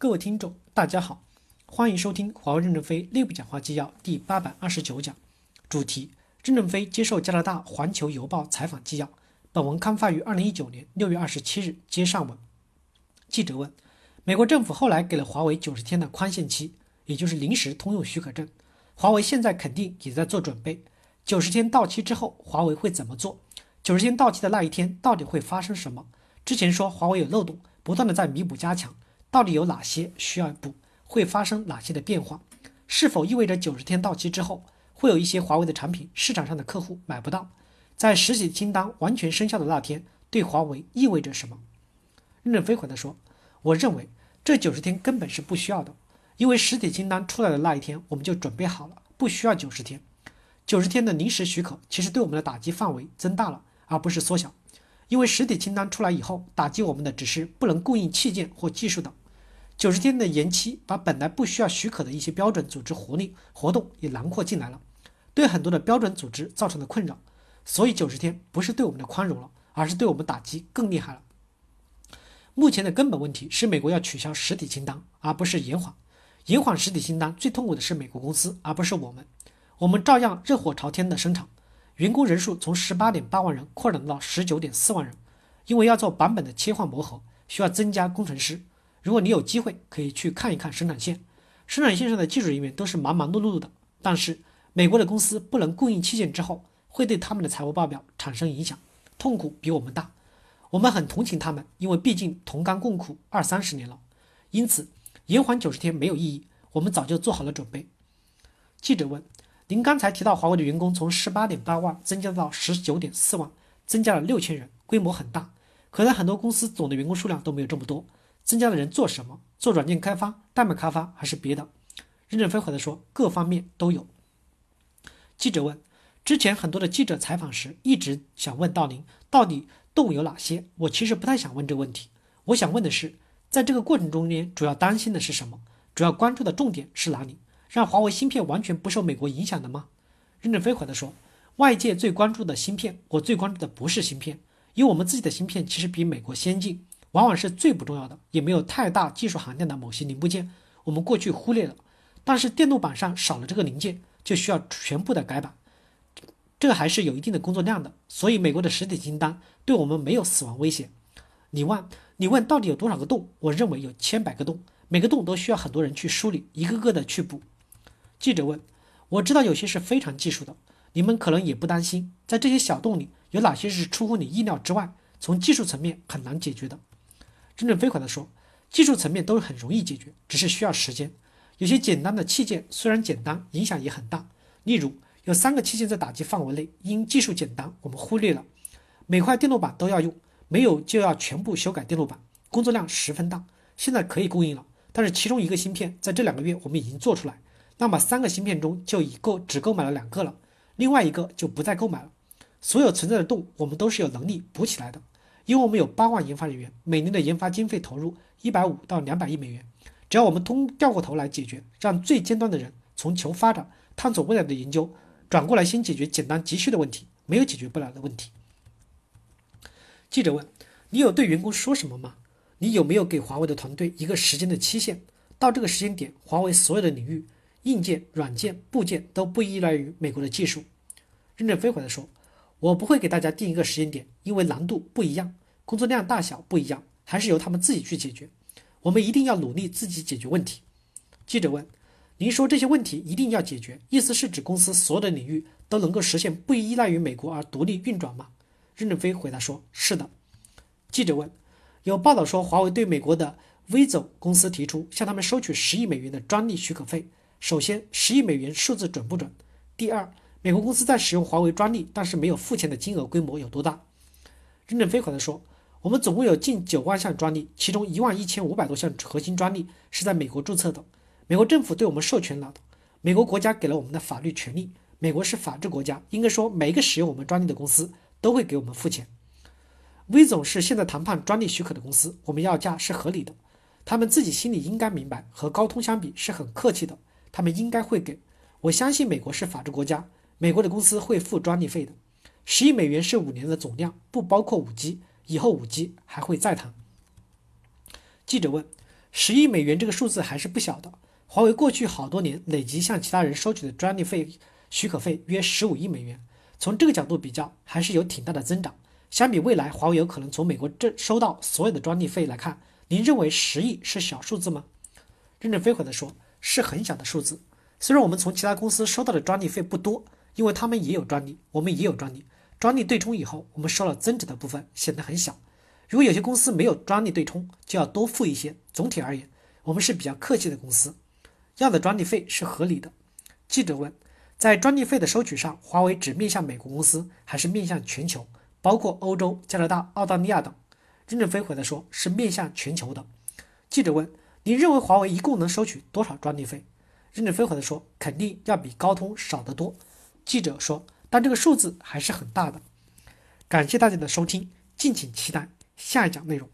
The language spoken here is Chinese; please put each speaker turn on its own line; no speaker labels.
各位听众，大家好，欢迎收听华为任正非内部讲话纪要第八百二十九讲，主题：任正非接受加拿大《环球邮报》采访纪要。本文刊发于二零一九年六月二十七日。接上文，记者问：美国政府后来给了华为九十天的宽限期，也就是临时通用许可证，华为现在肯定也在做准备。九十天到期之后，华为会怎么做？九十天到期的那一天，到底会发生什么？之前说华为有漏洞，不断的在弥补加强。到底有哪些需要补？会发生哪些的变化？是否意味着九十天到期之后，会有一些华为的产品市场上的客户买不到？在实体清单完全生效的那天，对华为意味着什么？任正非回答说：“我认为这九十天根本是不需要的，因为实体清单出来的那一天，我们就准备好了，不需要九十天。九十天的临时许可其实对我们的打击范围增大了，而不是缩小。因为实体清单出来以后，打击我们的只是不能供应器件或技术等。”九十天的延期，把本来不需要许可的一些标准组织活力活动也囊括进来了，对很多的标准组织造成了困扰。所以九十天不是对我们的宽容了，而是对我们打击更厉害了。目前的根本问题是美国要取消实体清单，而不是延缓。延缓实体清单最痛苦的是美国公司，而不是我们。我们照样热火朝天的生产，员工人数从十八点八万人扩展到十九点四万人，因为要做版本的切换磨合，需要增加工程师。如果你有机会，可以去看一看生产线，生产线上的技术人员都是忙忙碌碌的。但是美国的公司不能供应器件之后，会对他们的财务报表产生影响，痛苦比我们大。我们很同情他们，因为毕竟同甘共苦二三十年了。因此延缓九十天没有意义，我们早就做好了准备。记者问：您刚才提到华为的员工从十八点八万增加到十九点四万，增加了六千人，规模很大。可能很多公司总的员工数量都没有这么多。增加的人做什么？做软件开发、代码开发还是别的？任正非回答说：各方面都有。记者问：之前很多的记者采访时，一直想问到您，到底洞有哪些？我其实不太想问这个问题。我想问的是，在这个过程中间，主要担心的是什么？主要关注的重点是哪里？让华为芯片完全不受美国影响的吗？任正非回答说：外界最关注的芯片，我最关注的不是芯片，因为我们自己的芯片其实比美国先进。往往是最不重要的，也没有太大技术含量的某些零部件，我们过去忽略了。但是电路板上少了这个零件，就需要全部的改版，这个还是有一定的工作量的。所以美国的实体清单对我们没有死亡威胁。你问，你问到底有多少个洞？我认为有千百个洞，每个洞都需要很多人去梳理，一个个的去补。记者问，我知道有些是非常技术的，你们可能也不担心，在这些小洞里有哪些是出乎你意料之外，从技术层面很难解决的。任正非回答说：“技术层面都是很容易解决，只是需要时间。有些简单的器件虽然简单，影响也很大。例如，有三个器件在打击范围内，因技术简单，我们忽略了。每块电路板都要用，没有就要全部修改电路板，工作量十分大。现在可以供应了，但是其中一个芯片在这两个月我们已经做出来，那么三个芯片中就已购只购买了两个了，另外一个就不再购买了。所有存在的洞，我们都是有能力补起来的。”因为我们有八万研发人员，每年的研发经费投入一百五到两百亿美元，只要我们通掉过头来解决，让最尖端的人从求发展、探索未来的研究，转过来先解决简单急需的问题，没有解决不了的问题。记者问：“你有对员工说什么吗？你有没有给华为的团队一个时间的期限？到这个时间点，华为所有的领域，硬件、软件、部件都不依赖于美国的技术。”任正非回答说：“我不会给大家定一个时间点，因为难度不一样。”工作量大小不一样，还是由他们自己去解决。我们一定要努力自己解决问题。记者问：“您说这些问题一定要解决，意思是指公司所有的领域都能够实现不依赖于美国而独立运转吗？”任正非回答说：“是的。”记者问：“有报道说华为对美国的 v i z o 公司提出向他们收取十亿美元的专利许可费。首先，十亿美元数字准不准？第二，美国公司在使用华为专利，但是没有付钱的金额规模有多大？”任正非回答说。我们总共有近九万项专利，其中一万一千五百多项核心专利是在美国注册的。美国政府对我们授权了的，美国国家给了我们的法律权利。美国是法治国家，应该说每一个使用我们专利的公司都会给我们付钱。威总是现在谈判专利许可的公司，我们要价是合理的。他们自己心里应该明白，和高通相比是很客气的，他们应该会给。我相信美国是法治国家，美国的公司会付专利费的。十亿美元是五年的总量，不包括五 G。以后五 G 还会再谈。记者问：“十亿美元这个数字还是不小的。华为过去好多年累计向其他人收取的专利费许可费约十五亿美元，从这个角度比较，还是有挺大的增长。相比未来华为有可能从美国这收到所有的专利费来看，您认为十亿是小数字吗？任正非回答说：“是很小的数字。虽然我们从其他公司收到的专利费不多，因为他们也有专利，我们也有专利。专利对冲以后，我们收了增值的部分，显得很小。如果有些公司没有专利对冲，就要多付一些。总体而言，我们是比较客气的公司。”要的专利费是合理的。记者问，在专利费的收取上，华为只面向美国公司，还是面向全球，包括欧洲、加拿大、澳大利亚等？任正非回答说，是面向全球的。记者问，你认为华为一共能收取多少专利费？任正非回答说，肯定要比高通少得多。记者说，但这个数字还是很大的。感谢大家的收听，敬请期待下一讲内容。